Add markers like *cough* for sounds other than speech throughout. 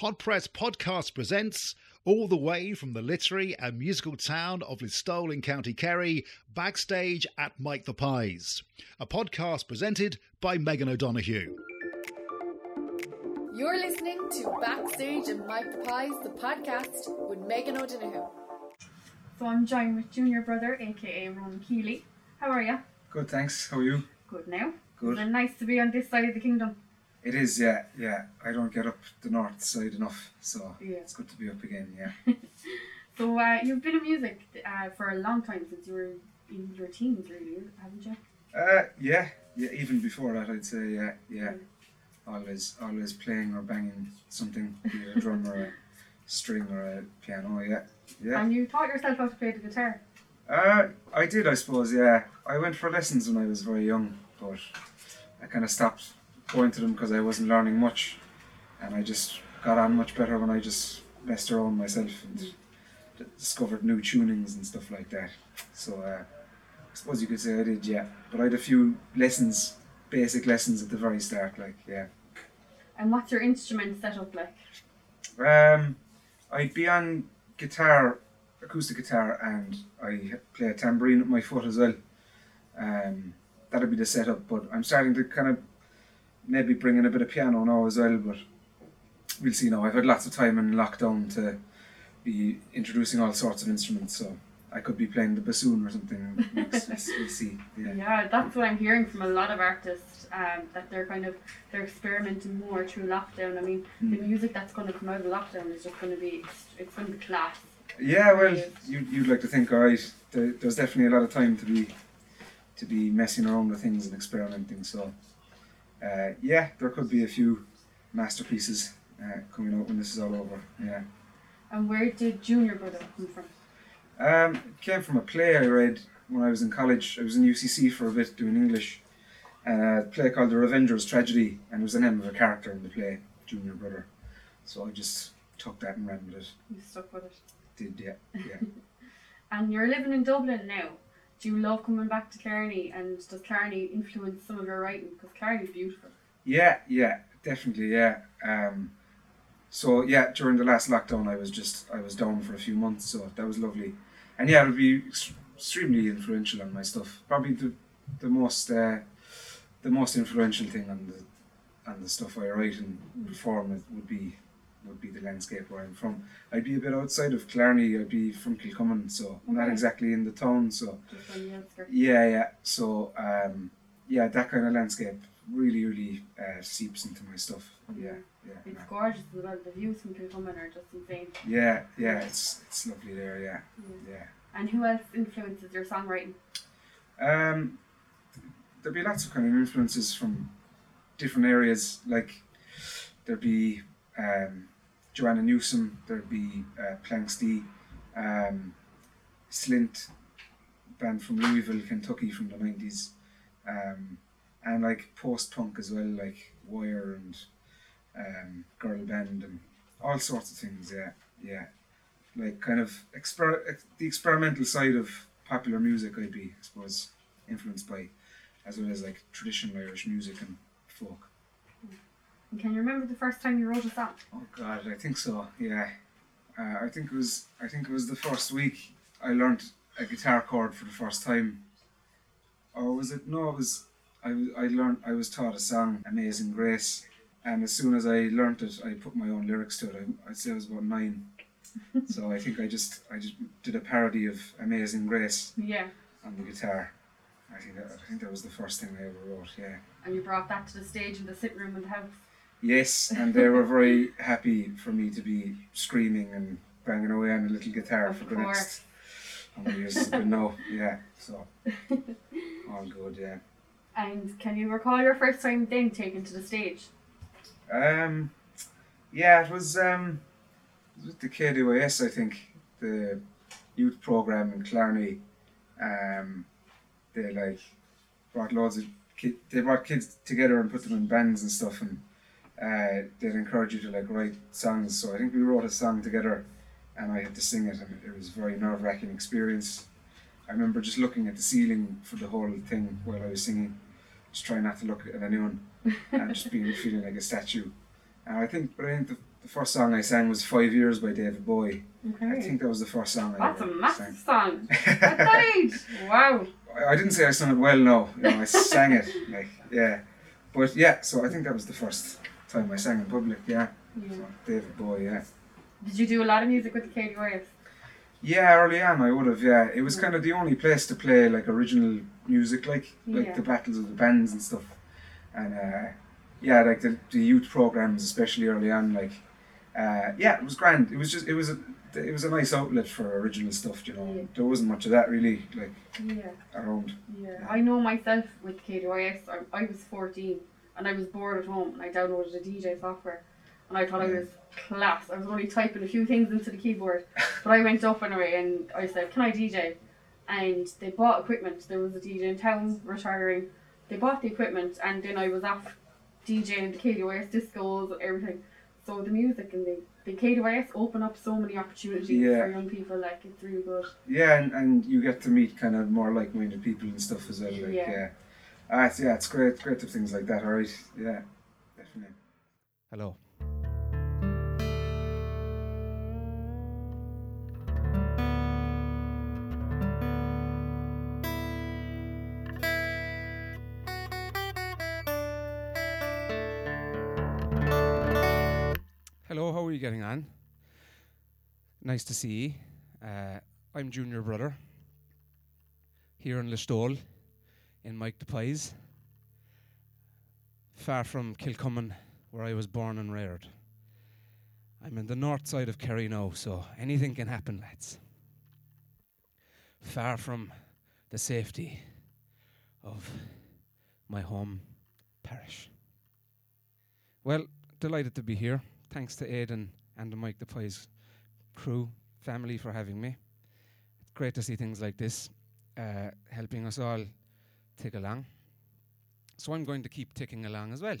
Hot Press Podcast presents, all the way from the literary and musical town of Listowel in County Kerry, backstage at Mike the Pies, a podcast presented by Megan O'Donoghue. You're listening to Backstage and Mike the Pies, the podcast with Megan O'Donoghue. So I'm joined with junior brother, aka Ron Kealy. How are you? Good, thanks. How are you? Good now. Good. Is it nice to be on this side of the kingdom? It is, yeah, yeah. I don't get up the north side enough, so Yeah. it's good to be up again, yeah. *laughs* So uh, you've been in music uh, for a long time since you were in your teens, really, haven't you? Uh, yeah, yeah. Even before that, I'd say, yeah, yeah. Always, always playing or banging something, be it a drum or a string or a piano, yeah, yeah. And you taught yourself how to play the guitar. Uh, I did, I suppose, yeah. I went for lessons when I was very young, but I kind of stopped going to them because I wasn't learning much, and I just got on much better when I just messed around myself and d- discovered new tunings and stuff like that. So uh, I suppose you could say I did, yeah. But I had a few lessons, basic lessons at the very start, like yeah. And what's your instrument set up like? Um, I'd be on guitar, acoustic guitar, and I play a tambourine with my foot as well. Um, that'd be the setup, but I'm starting to kind of maybe bring in a bit of piano now as well. But we'll see now. I've had lots of time in lockdown to be introducing all sorts of instruments, so I could be playing the bassoon or something next. we'll see. Yeah. Yeah, that's what I'm hearing from a lot of artists. Um, that they're kind of they're experimenting more through lockdown. I mean, the Mm. music that's going to come out of lockdown is just going to be it's going to be class. Yeah, well, you, you'd like to think, all right, there, there's definitely a lot of time to be to be messing around with things and experimenting. So, uh, yeah, there could be a few masterpieces uh, coming out when this is all over. Yeah, And where did Junior Brother come from? um, it came from a play I read when I was in college. I was in UCC for a bit doing English, and a play called The Revenger's Tragedy, and it was the name of a character in the play, Junior Brother. So I just took that and ran with it. You stuck with it. Did yeah, yeah. *laughs* And you're living in Dublin now. Do you love coming back to Killarney? And does Killarney influence some of your writing? Because Killarney's beautiful. Yeah, yeah, definitely, yeah. Um, so yeah, during the last lockdown, I was just I was down for a few months, so that was lovely, and yeah, it would be ex- extremely influential on my stuff. Probably the the most uh, the most influential thing on the on the stuff I write and perform it would be would be the landscape where I'm from. I'd be a bit outside of Killarney. I'd be from Kilcummin, so not exactly in the town. So Just on the yeah, yeah. So, um, yeah, that kind of landscape really, really uh, seeps into my stuff. Yeah, yeah, It's gorgeous as well. The views from Kilcummin are just insane. yeah, yeah. It's it's lovely there. Yeah, yeah. And who else influences your songwriting? Um, there'd be lots of kind of influences from different areas. Like there'd be um, Joanna Newsom. There'd be uh, Planxty, um, Slint, band from Louisville, Kentucky from the nineties, um, and like post punk as well, like Wire and um, Girl Band and all sorts of things. Yeah, yeah. Like kind of exper- ex- the experimental side of popular music, I'd be, I suppose, influenced by, as well as like traditional Irish music and folk. And can you remember the first time you wrote a song? Oh God, I think so. Yeah, uh, I think it was. I think it was the first week I learned a guitar chord for the first time. Or was it? No, it was. I was. I learned. I was taught a song, "Amazing Grace," and as soon as I learned it, I put my own lyrics to it. I, I'd say I was about nine. *laughs* so I think I just I just did a parody of "Amazing Grace" Yeah. on the guitar. I think that, I think that was the first thing I ever wrote. Yeah. And you brought that to the stage in the sitting room of the house. Yes, and they were very happy for me to be screaming and banging away on a little guitar Of for the course. next how many years been now? Yeah, so all good. Yeah. And can you recall your first time being taken to the stage? Um, yeah, it was um, it was with the KDYS, I think, the youth program in Killarney. Um, they like brought loads of kid, they brought kids together and put them in bands and stuff, and uh, they'd encourage you to like write songs. So I think we wrote a song together, and I had to sing it, and it was a very nerve wracking experience. I remember just looking at the ceiling for the whole thing while I was singing, just trying not to look at anyone, and just *laughs* being feeling like a statue. And I think, but I think the, the first song I sang was Five Years by David Bowie. I think that was the first song I That's a massive sang. song. At that age. *laughs* Wow. I I didn't say I sung it well, no. You know, I sang it, like, yeah. But yeah, so I think that was the first time I sang in public, yeah. Yeah. So, David Bowie, yeah. Did you do a lot of music with the KDYS? Yeah, early on I would have, yeah. It was kind of the only place to play like original music, like like Yeah. the battles of the bands and stuff. And uh, yeah, like the, the youth programs, especially early on, like uh, yeah, it was grand. It was just it was a it was a nice outlet for original stuff, you know. Yeah. There wasn't much of that really like Yeah. around. Yeah, I know myself with KDYS. I, I was 14 and I was bored at home and I downloaded a DJ software and I thought I was mm. class. I was only typing a few things into the keyboard, but I went up anyway and I said, "Can I DJ?" And they bought equipment. There was a DJ in town retiring. They bought the equipment and then I was off DJing the KDYS discos and everything. So the music and the the KDYS open up so many opportunities Yeah. for young people. Like it's really good. Yeah, and, and you get to meet kind of more like minded people and stuff as well. Like, Yeah. yeah. Ah, it's, yeah, it's great, great to things like that, alright. Yeah, definitely. Hello. Hello, how are you getting on? Nice to see you. Uh, I'm Junior Brother here in Listowel in Mike the Pies far from Kilcummin, where I was born and reared. I'm in the north side of Kerry now, so anything can happen, lads. Far from the safety of my home parish. Well, delighted to be here. Thanks to Aidan and the Mike the Pies crew, family for having me. It's great to see things like this, uh, helping us all tick along. So I'm going to keep ticking along as well.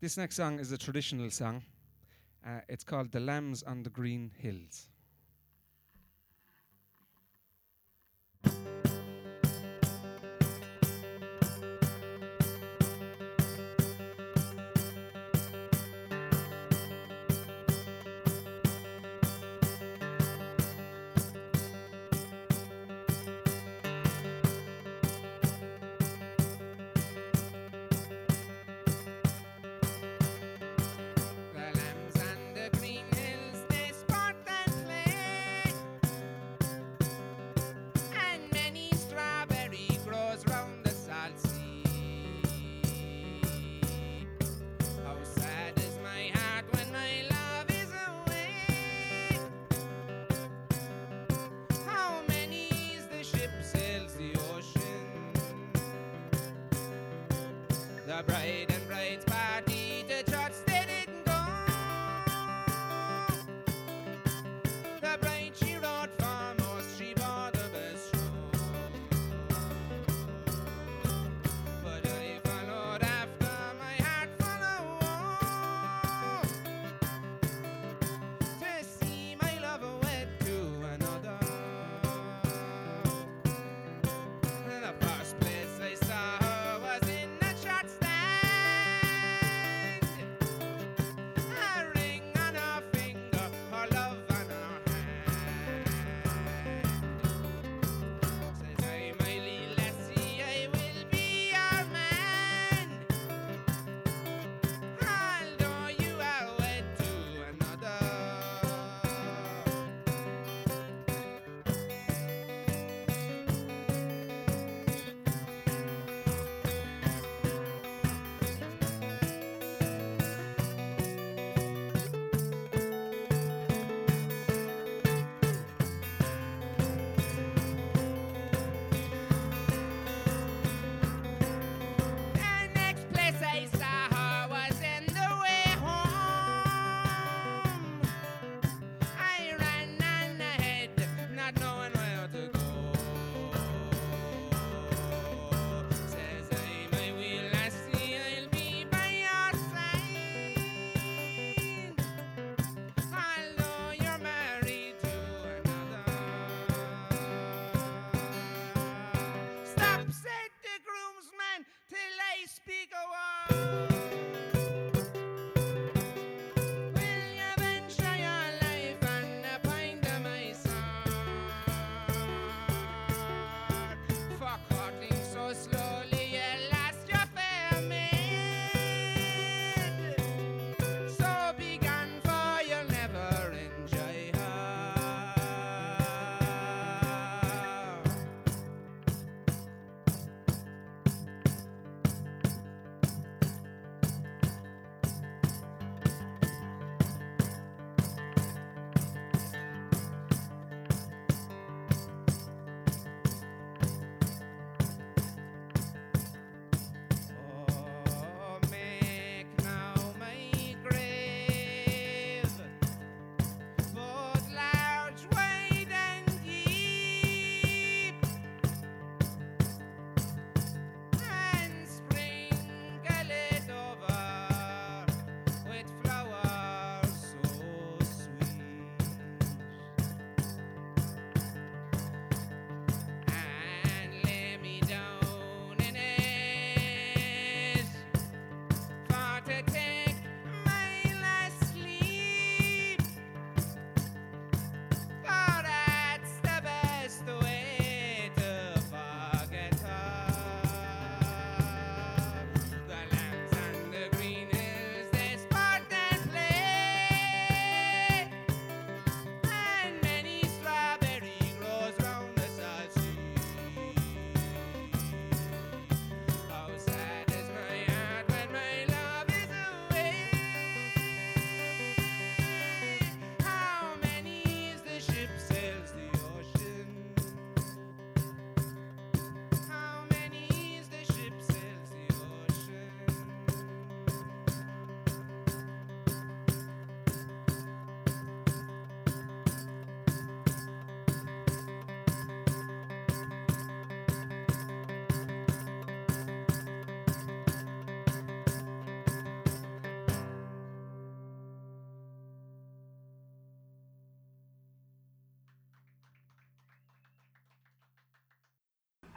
This next song is a traditional song. Uh, it's called The Lambs on the Green Hills.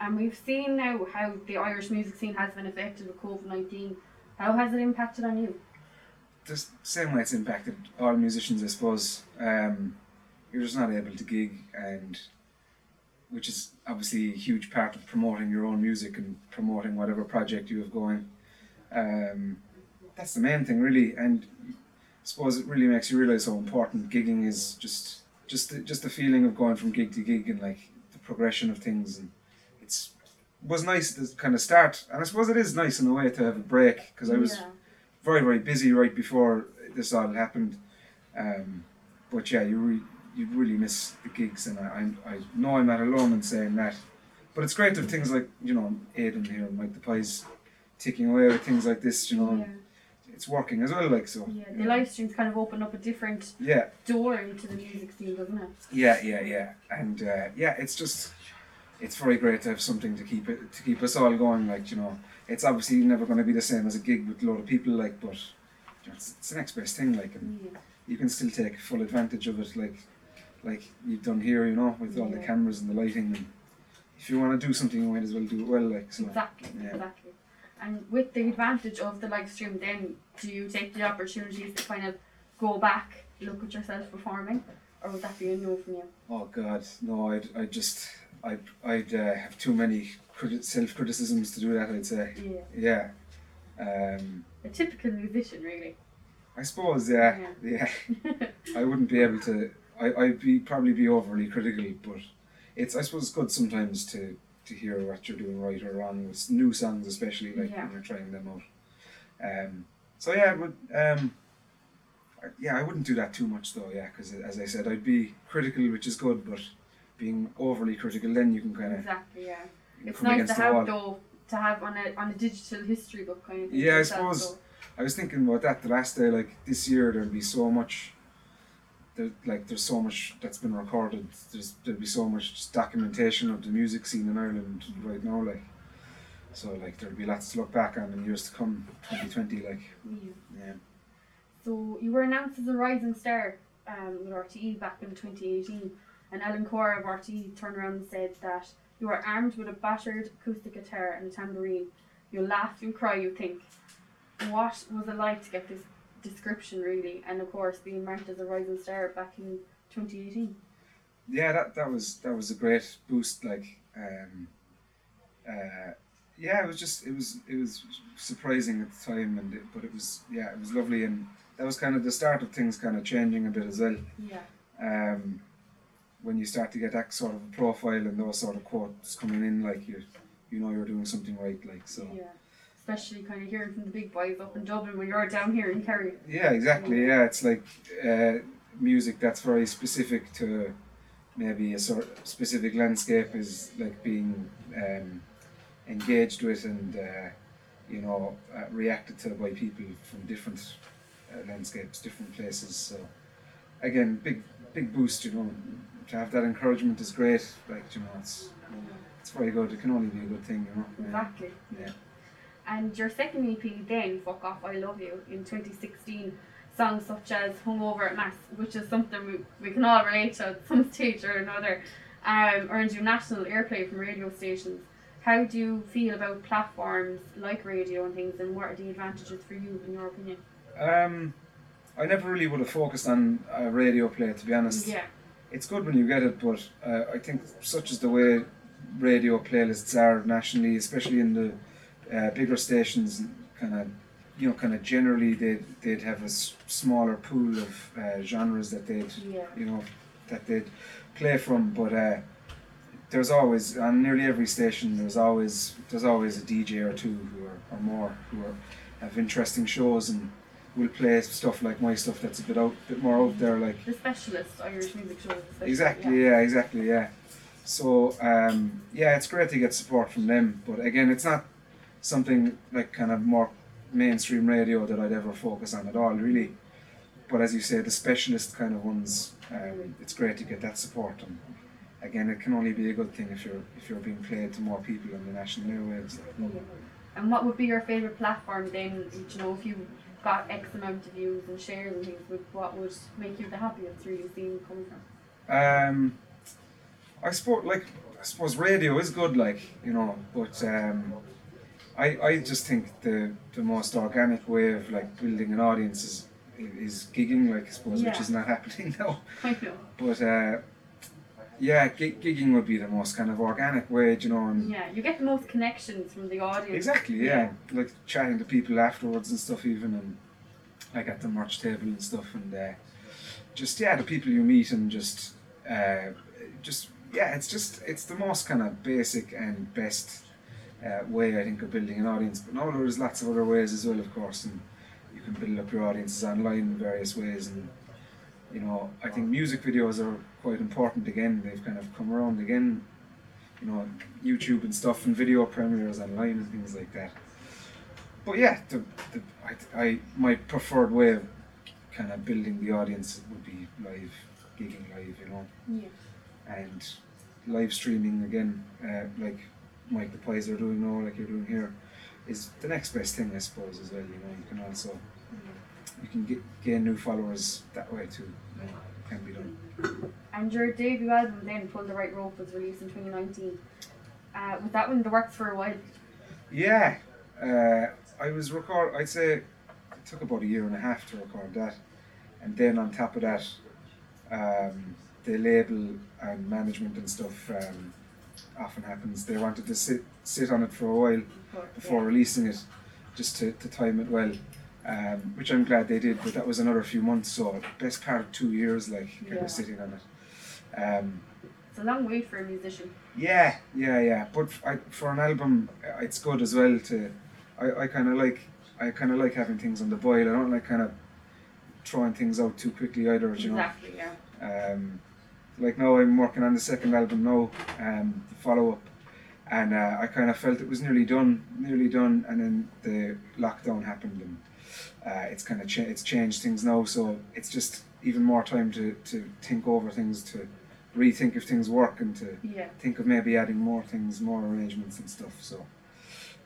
And we've seen now how the Irish music scene has been affected with COVID 19. How has it impacted on you? the same way it's impacted all musicians, I suppose. Um, you're just not able to gig, and which is obviously a huge part of promoting your own music and promoting whatever project you have going. Um, that's the main thing, really, and I suppose it really makes you realize how important gigging is. Just, just, the, just the feeling of going from gig to gig and like the progression of things, and it's was nice to kind of start, and I suppose it is nice in a way to have a break because I was Yeah. very very busy right before this all happened. Um, but yeah, you re- you really miss the gigs, and I, I I know I'm not alone in saying that. But it's great to have things like you know Aidan here, Mike the Pies, taking away with things like this. You know, Yeah. it's working as well. Like so. Yeah, the live streams kind of open up a different Yeah, door into the music scene, doesn't it? yeah, yeah, yeah, and uh, yeah, it's just it's very great to have something to keep it to keep us all going. Like you know, it's obviously never going to be the same as a gig with a lot of people. Like, but you know, it's, it's the next best thing. Like, and Yeah. you can still take full advantage of it, like like you've done here, you know, with all the cameras and the lighting. And if you want to do something, you might as well do it well, like so. Exactly, yeah. exactly. And with the advantage of the live stream, then do you take the opportunities to kind of go back, look at yourself performing, or would that be a no from you? Oh God, no! I'd, I just, I'd, I'd uh, have too many criti- self criticisms to do that. I'd say, Yeah, yeah. Um, a typical musician, really. I suppose, yeah, yeah. *laughs* I wouldn't be able to. I, I'd be probably be overly critical, but it's. I suppose it's good sometimes to to hear what you're doing right or wrong with new songs, especially like Yeah. when you're trying them out. Um. So yeah, but um. Yeah, I wouldn't do that too much though. Yeah, because as I said, I'd be critical, which is good, but being overly critical, then you can kind of exactly, yeah. It's nice to have though to have on a on a digital history book kind of thing. Yeah, I suppose. so- I was thinking about that the last day. Like this year, there'll be so much. There, like there's so much that's been recorded. There's there'll be so much documentation of the music scene in Ireland right now. Like, so like there'll be lots to look back on in years to come. Twenty twenty, like Yeah. yeah. So you were announced as a rising star um, with RTE back in 2018, and Alan Corr of RTE turned around and said that you are armed with a battered acoustic guitar and a tambourine. You'll laugh, you'll cry, you think. What was it like to get this description, really, and of course being marked as a rising star back in 2018? yeah, that that was that was a great boost. Like, um, uh, yeah, it was just it was it was surprising at the time, and it, but it was yeah, it was lovely, and that was kind of the start of things kind of changing a bit as well. Yeah, Um, when you start to get that sort of a profile and those sort of quotes coming in, like you, you know, you're doing something right. Like so. yeah. Especially kind of hearing from the big boys up in Dublin when you're down here in Kerry. Yeah, exactly. Yeah, it's like uh, music that's very specific to maybe a sort of specific landscape is like being um, engaged with and uh, you know uh, reacted to by people from different uh, landscapes, different places. So again, big big boost. You know, to have that encouragement is great. Like you know, it's it's very good. It can only be a good thing. You know. Yeah. Exactly. Yeah. And your second EP then, Fuck Off I Love You, in 2016, songs such as Hungover at Mass, which is something we, we can all relate to at some stage or another, um, earned you national airplay from radio stations. How do you feel about platforms like radio and things, and what are the advantages for you, in your opinion? Um, I never really would have focused on a radio play, to be honest. Yeah, It's good when you get it, but uh, I think such is the way radio playlists are nationally, especially in the uh, bigger stations, kind of, you know, kind of generally they'd, they'd have a s- smaller pool of uh, genres that they'd, yeah, you know, that they'd play from. But uh, there's always on nearly every station there's always there's always a DJ or two who are or more who are have interesting shows and will play stuff like my stuff that's a bit out bit more out there like the specialist Irish music especially, Exactly, yeah. yeah, exactly, yeah. So, um, yeah, it's great to get support from them, but again, it's not something like kind of more mainstream radio that I'd ever focus on at all, really. But as you say, the specialist kind of ones, um, it's great to get that support. And again, it can only be a good thing if you're if you're being played to more people on the national airwaves. Yeah. And what would be your favourite platform then? You know, if you got X amount of views and shares and things, what would make you the happiest? Really seeing coming from. Um, I suppose like I suppose radio is good, like you know, but um, I I just think the the most organic way of like building an audience is is gigging, like I suppose, which is not *laughs* happening now. I know. But uh, yeah, gig, gigging would be the most kind of organic way, you know, and Yeah, you get the most connections from the audience. exactly, yeah, like chatting to people afterwards and stuff, even and like at the merch table and stuff, and uh, just yeah, the people you meet and just uh, just yeah, it's just it's the most kind of basic and best uh, way I think of building an audience. But no, there's lots of other ways as well, of course, and you can build up your audiences online in various ways and you know, I think music videos are quite important again. They've kind of come around again, you know, YouTube and stuff and video premieres online and things like that. But yeah, the, the, I, I, my preferred way of kind of building the audience would be live, gigging live, you know, Yeah. and live streaming again, uh, like Mike the Pies are doing now, like you're doing here, is the next best thing, I suppose, as well. You know, you can also you can get, gain new followers that way too. You know, can be done. And your debut album then, Pull the Right Rope, was released in 2019. Uh, was that one the works for a while? Yeah, uh, I was record. I'd say it took about a year and a half to record that, and then on top of that, um, the label and management and stuff um, often happens. They wanted to sit sit on it for a while before releasing it, just to, to time it well. Um, which I'm glad they did, but that was another few months, so best part of two years, like kind Yeah. of sitting on it. Um, It's a long wait for a musician. yeah, yeah, yeah. But I, for an album, uh, it's good as well to. I, I kind of like I kind of like having things on the boil. I don't like kind of throwing things out too quickly either. You know. Exactly, yeah. Um, like now I'm working on the second album now, um, the follow up, and uh, I kind of felt it was nearly done, nearly done, and then the lockdown happened, and uh, it's kind of cha- it's changed things now. So it's just even more time to, to think over things, to rethink if things work, and to Yeah. think of maybe adding more things, more arrangements and stuff. So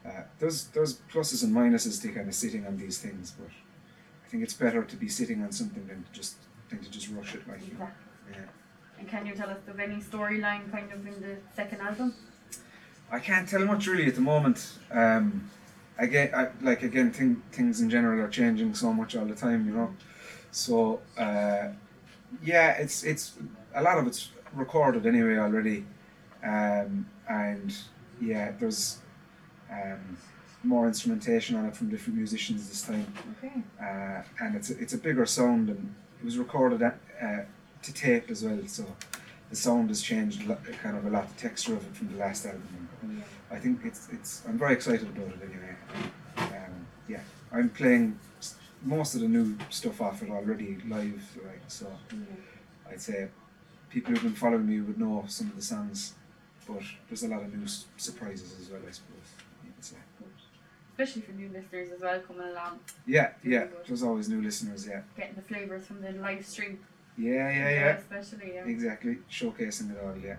uh, there's there's pluses and minuses to kind of sitting on these things, but I think it's better to be sitting on something than to just than to just rush it like you know. Exactly. Yeah. And can you tell us of any storyline kind of in the second album? I can't tell much really at the moment. Um, again, I, like again, thing, things in general are changing so much all the time, you know. So uh, yeah, it's it's a lot of it's recorded anyway already, um, and yeah, there's um, more instrumentation on it from different musicians this time, Okay. uh, and it's a, it's a bigger sound and it was recorded at, uh, to tape as well, so the sound has changed a lot, kind of a lot, the texture of it from the last album. Yeah. I think it's it's I'm very excited about it anyway. Um, yeah, I'm playing s- most of the new stuff off it already live, like so. yeah. I'd say people who've been following me would know some of the songs, but there's a lot of new surprises as well, I suppose. You could say. Especially for new listeners as well coming along, Yeah, yeah. good. There's always new listeners. Yeah, getting the flavours from the live stream. yeah, yeah, yeah. Especially, yeah. Exactly, showcasing it all. Yeah.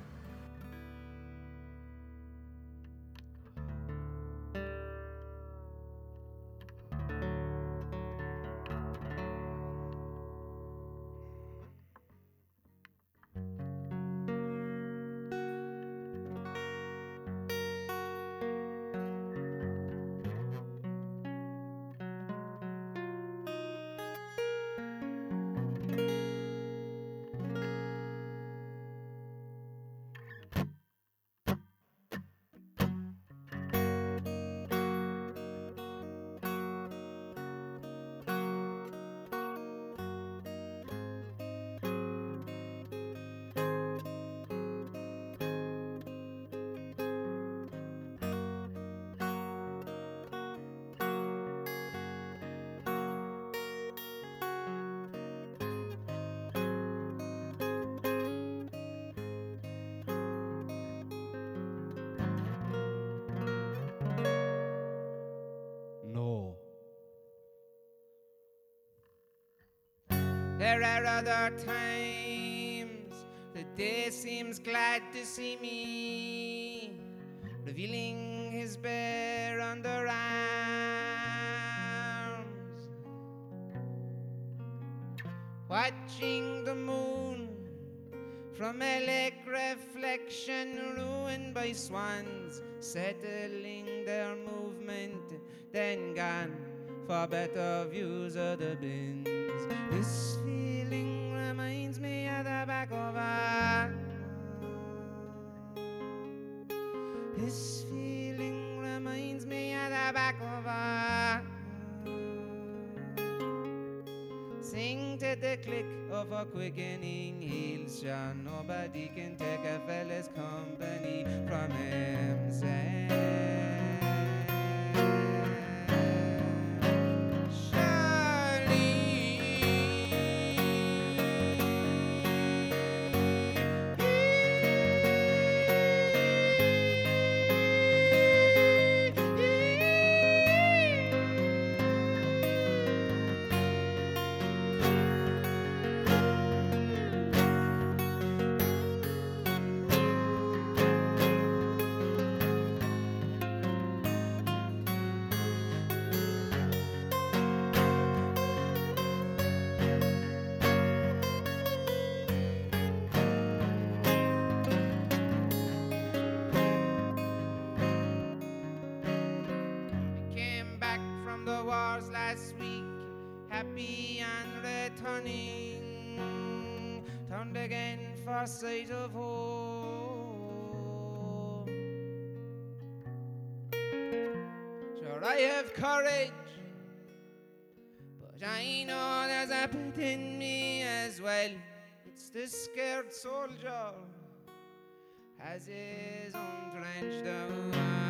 There are other times the day seems glad to see me, revealing his bare underarms. Watching the moon From a lake reflection ruined by swans, settling their movement, then gone for better views of the This feeling reminds me of the back of a This feeling reminds me of the back of a Sing to the click of a quickening heels, sure nobody can take a fella's company from himself. Returning. Turned again for sight of home. Sure, I have courage, but I know there's a bit in me as well. It's the scared soldier has his own drenched.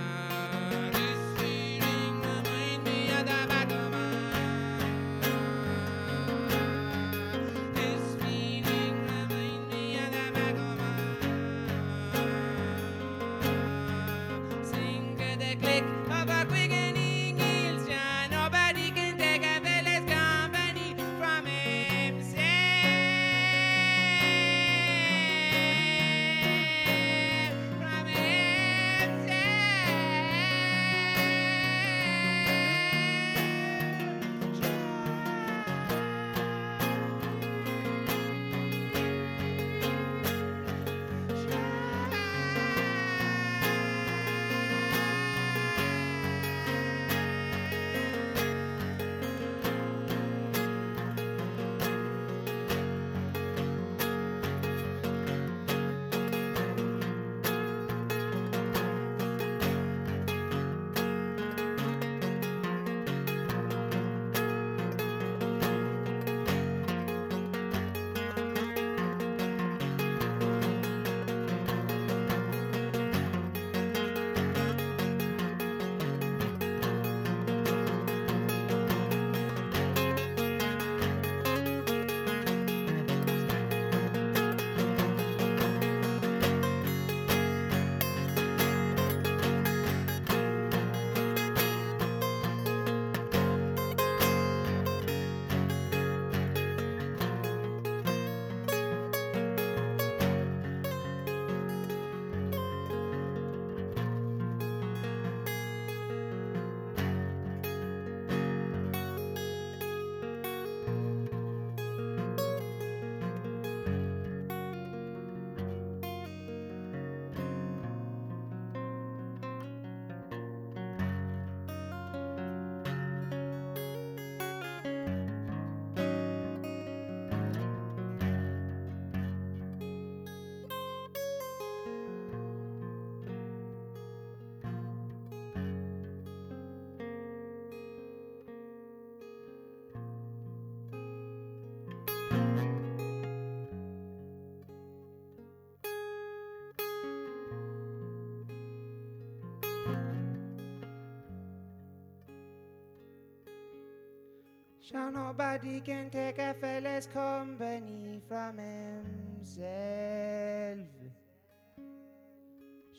Sure nobody can take a fella's company from himself.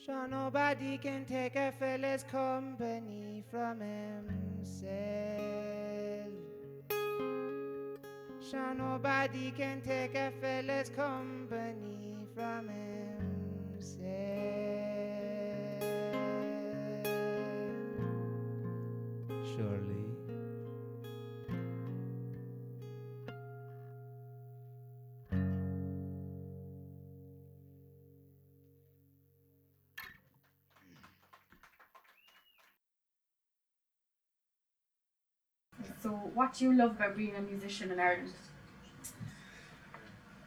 Sure nobody can take a fella's company from himself. Sure nobody can take a fella's company from himself. What do you love about being a musician in Ireland?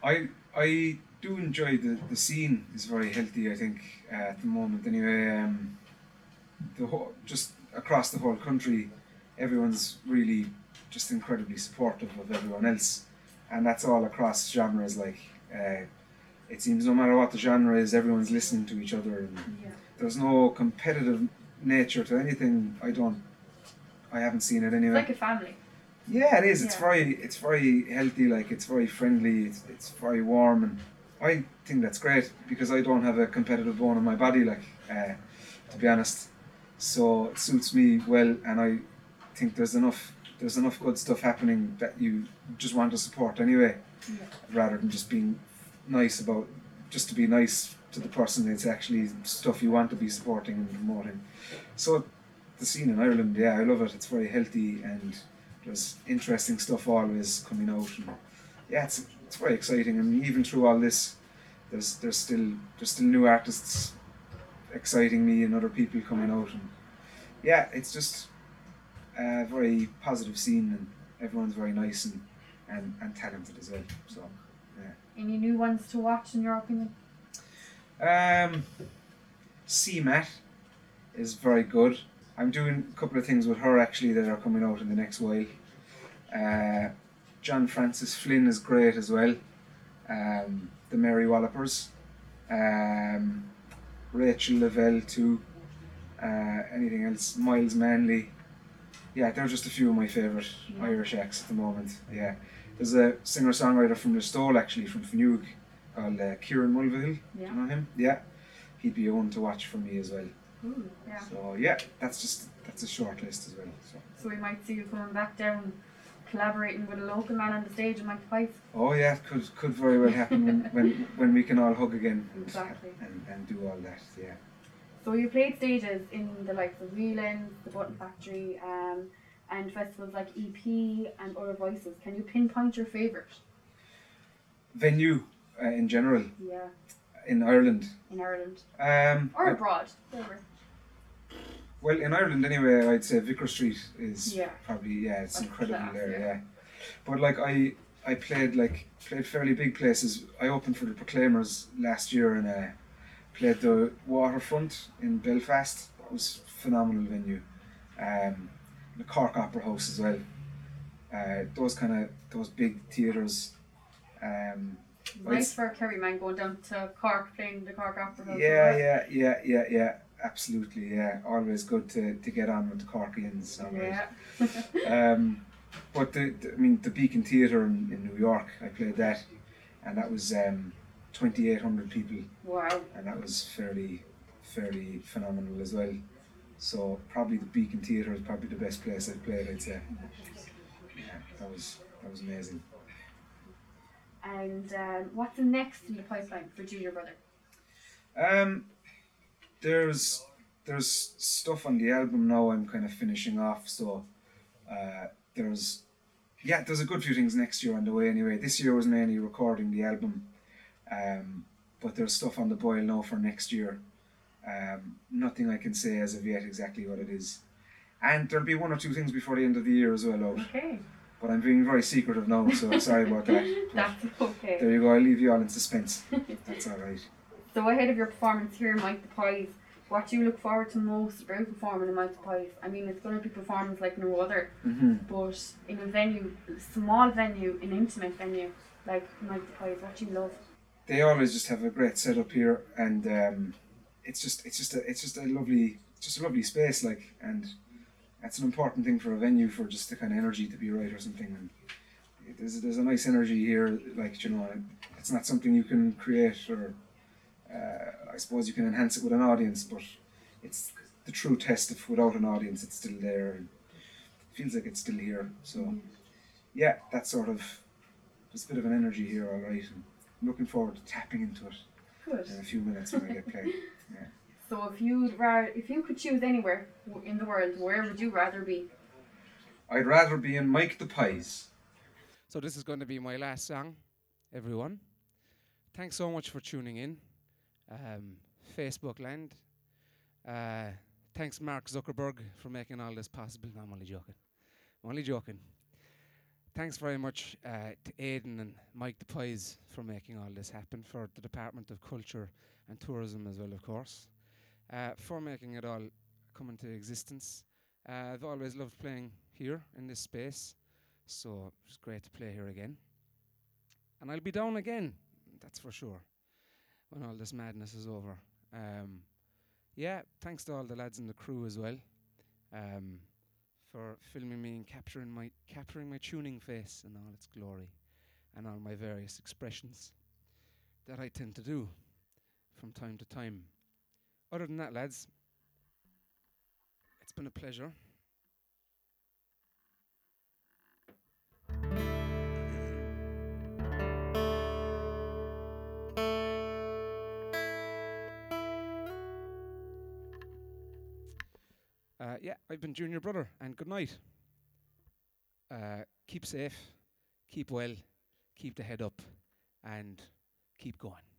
I I do enjoy the the scene is very healthy. I think uh, at the moment anyway. Um, the whole, just across the whole country, everyone's really just incredibly supportive of everyone else, and that's all across genres. Like uh, it seems, no matter what the genre is, everyone's listening to each other, and Yeah. there's no competitive nature to anything. I don't. I haven't seen it anyway. It's like a family. Yeah, it is. It's very, it's very healthy. Like it's very friendly. It's, it's very warm, and I think that's great because I don't have a competitive bone in my body. Like, uh, to be honest, so it suits me well, and I think there's enough, there's enough good stuff happening that you just want to support anyway, Yeah. rather than just being nice about, just to be nice to the person. It's actually stuff you want to be supporting and promoting. So, the scene in Ireland, yeah, I love it. It's very healthy and there's interesting stuff always coming out and yeah it's, it's very exciting and even through all this there's there's still there's still new artists exciting me and other people coming out and yeah it's just a very positive scene and everyone's very nice and, and, and talented as well so Any new ones to watch in your opinion? um CMAT is very good. I'm doing a couple of things with her actually that are coming out in the next while. Uh, John Francis Flynn is great as well. Um, the Mary Wallopers. Um, Rachel Lavelle too. Uh, anything else? Myles Manley. Yeah, they're just a few of my favourite Yeah. Irish acts at the moment. Yeah. There's a singer songwriter from the Listowel actually, from Finuge, called uh, Kieran Mulvihill. Do Yeah. you know him? Yeah. He'd be a one to watch for me as well. Ooh, yeah. So yeah, that's just that's a short list as well. So So we might see you coming back down, collaborating with a local man on the stage and Mike Pipe. oh yeah, could could very well happen when, *laughs* when when we can all hug again and, Exactly. and, and do all that. Yeah. So you played stages in the likes of Whelan's, the Button Factory, um, and festivals like EP and Other Voices. Can you pinpoint your favourite? Venue uh, in general Yeah, in Ireland. in Ireland Um, or abroad. Whatever. Well, in Ireland anyway, I'd say Vicar Street is Yeah. probably yeah, it's incredible class, there. yeah. Yeah. But like I I played like played fairly big places. I opened for the Proclaimers last year and uh, played the Waterfront in Belfast. That was a phenomenal venue. Um, the Cork Opera House as well. Uh, those kind of those big theatres. Um, Nice it's- for a Kerry man going down to Cork playing the Cork Opera House. yeah, yeah, yeah, yeah, yeah. Absolutely, yeah. Always good to, to get on with the Corkians. right. Yeah. *laughs* Um, but the, the I mean the Beacon Theatre in, in New York, I played that, and that was um, twenty eight hundred people, wow. and that was fairly fairly phenomenal as well. So probably the Beacon Theatre is probably the best place I've played. I'd say. Yeah, that was that was amazing. And um, what's the next in the pipeline for Junior Brother? Um, there's there's stuff on the album now. I'm kind of finishing off. So uh, there's yeah, there's a good few things next year on the way. Anyway, this year was mainly recording the album, um, but there's stuff on the boil now for next year. Um, nothing I can say as of yet exactly what it is, and there'll be one or two things before the end of the year as well out. Okay. But I'm being very secretive now, so sorry about that. But *laughs* That's okay. there you go. I'll leave you all in suspense. That's all right. So ahead of your performance here in Mike the Pies, what do you look forward to most about performing in Mike the Pies? I mean, it's going to be performance like no other, hmm but in a venue, small venue, an intimate venue like Mike the Pies, what do you love? they always just have a great setup here, and um, it's just it's just a it's just a lovely just a lovely space, like, and that's an important thing for a venue for just the kind of energy to be right or something. And there's there's a nice energy here, like you know, it's not something you can create or uh, I suppose you can enhance it with an audience, but it's the true test of without an audience, it's still there and it feels like it's still here. So yeah, that's sort of there's a bit of an energy here, all right. And I'm looking forward to tapping into it Good. in a few minutes when I get played. *laughs* So if you'd ra- if you could choose anywhere in the world, where would you rather be? I'd rather be in Mike the Pies. So this is going to be my last song, everyone. Thanks so much for tuning in. Um, Facebook land. Uh, thanks Mark Zuckerberg for making all this possible. No, I'm only joking. I'm Only joking. Thanks very much uh, to Aidan and Mike the Pies for making all this happen, for the Department of Culture and Tourism as well, of course, uh, for making it all come into existence. Uh, I've always loved playing here in this space, so it's great to play here again. And I'll be down again, that's for sure, when all this madness is over. Um, yeah, thanks to all the lads in the crew as well. Um, for filming me and capturing my capturing my tuning face in all its glory and all my various expressions that I tend to do from time to time. Other than that, lads, it's been a pleasure. Uh, yeah, I've been Junior Brother, and good night. Uh, keep safe, keep well, keep the head up, and keep going.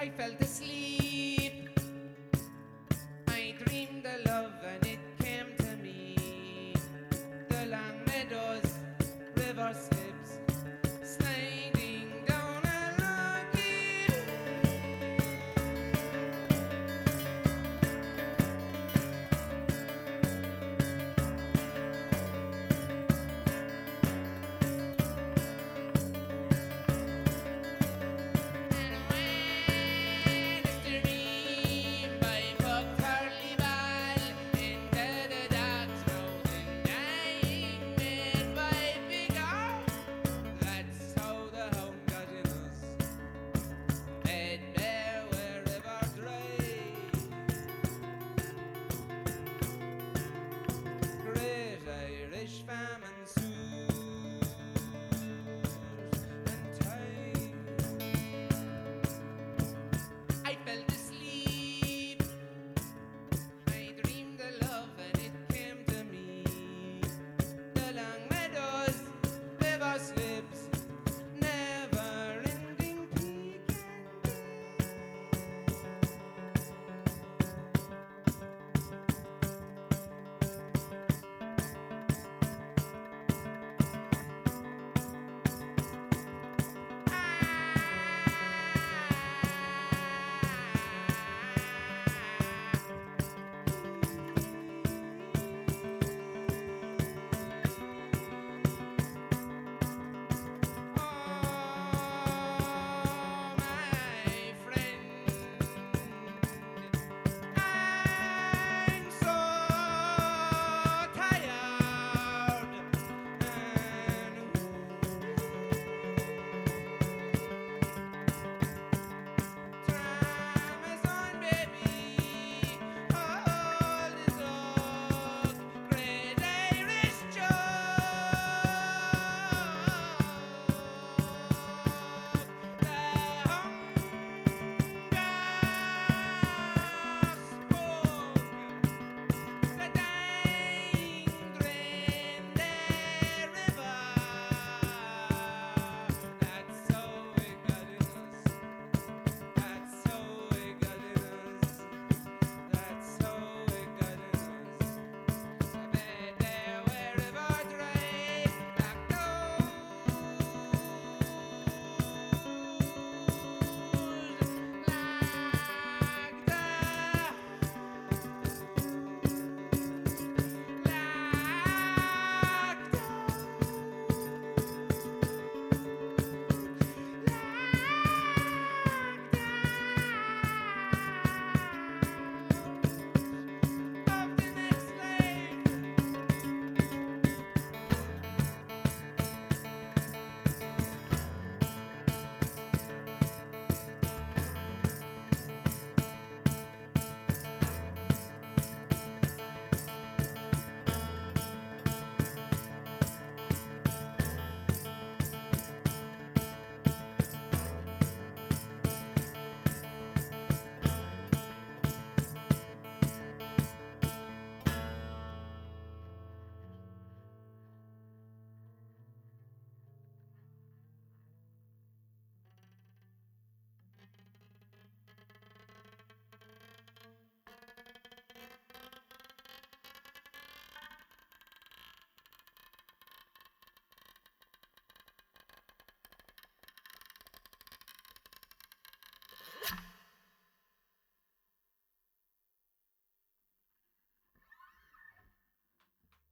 I felt asleep.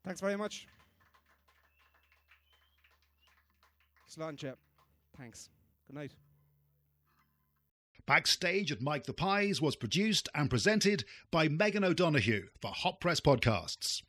Thanks very much. Sláinte. Thanks. Good night. Backstage at Mike the Pies was produced and presented by Megan O'Donoghue for Hot Press Podcasts.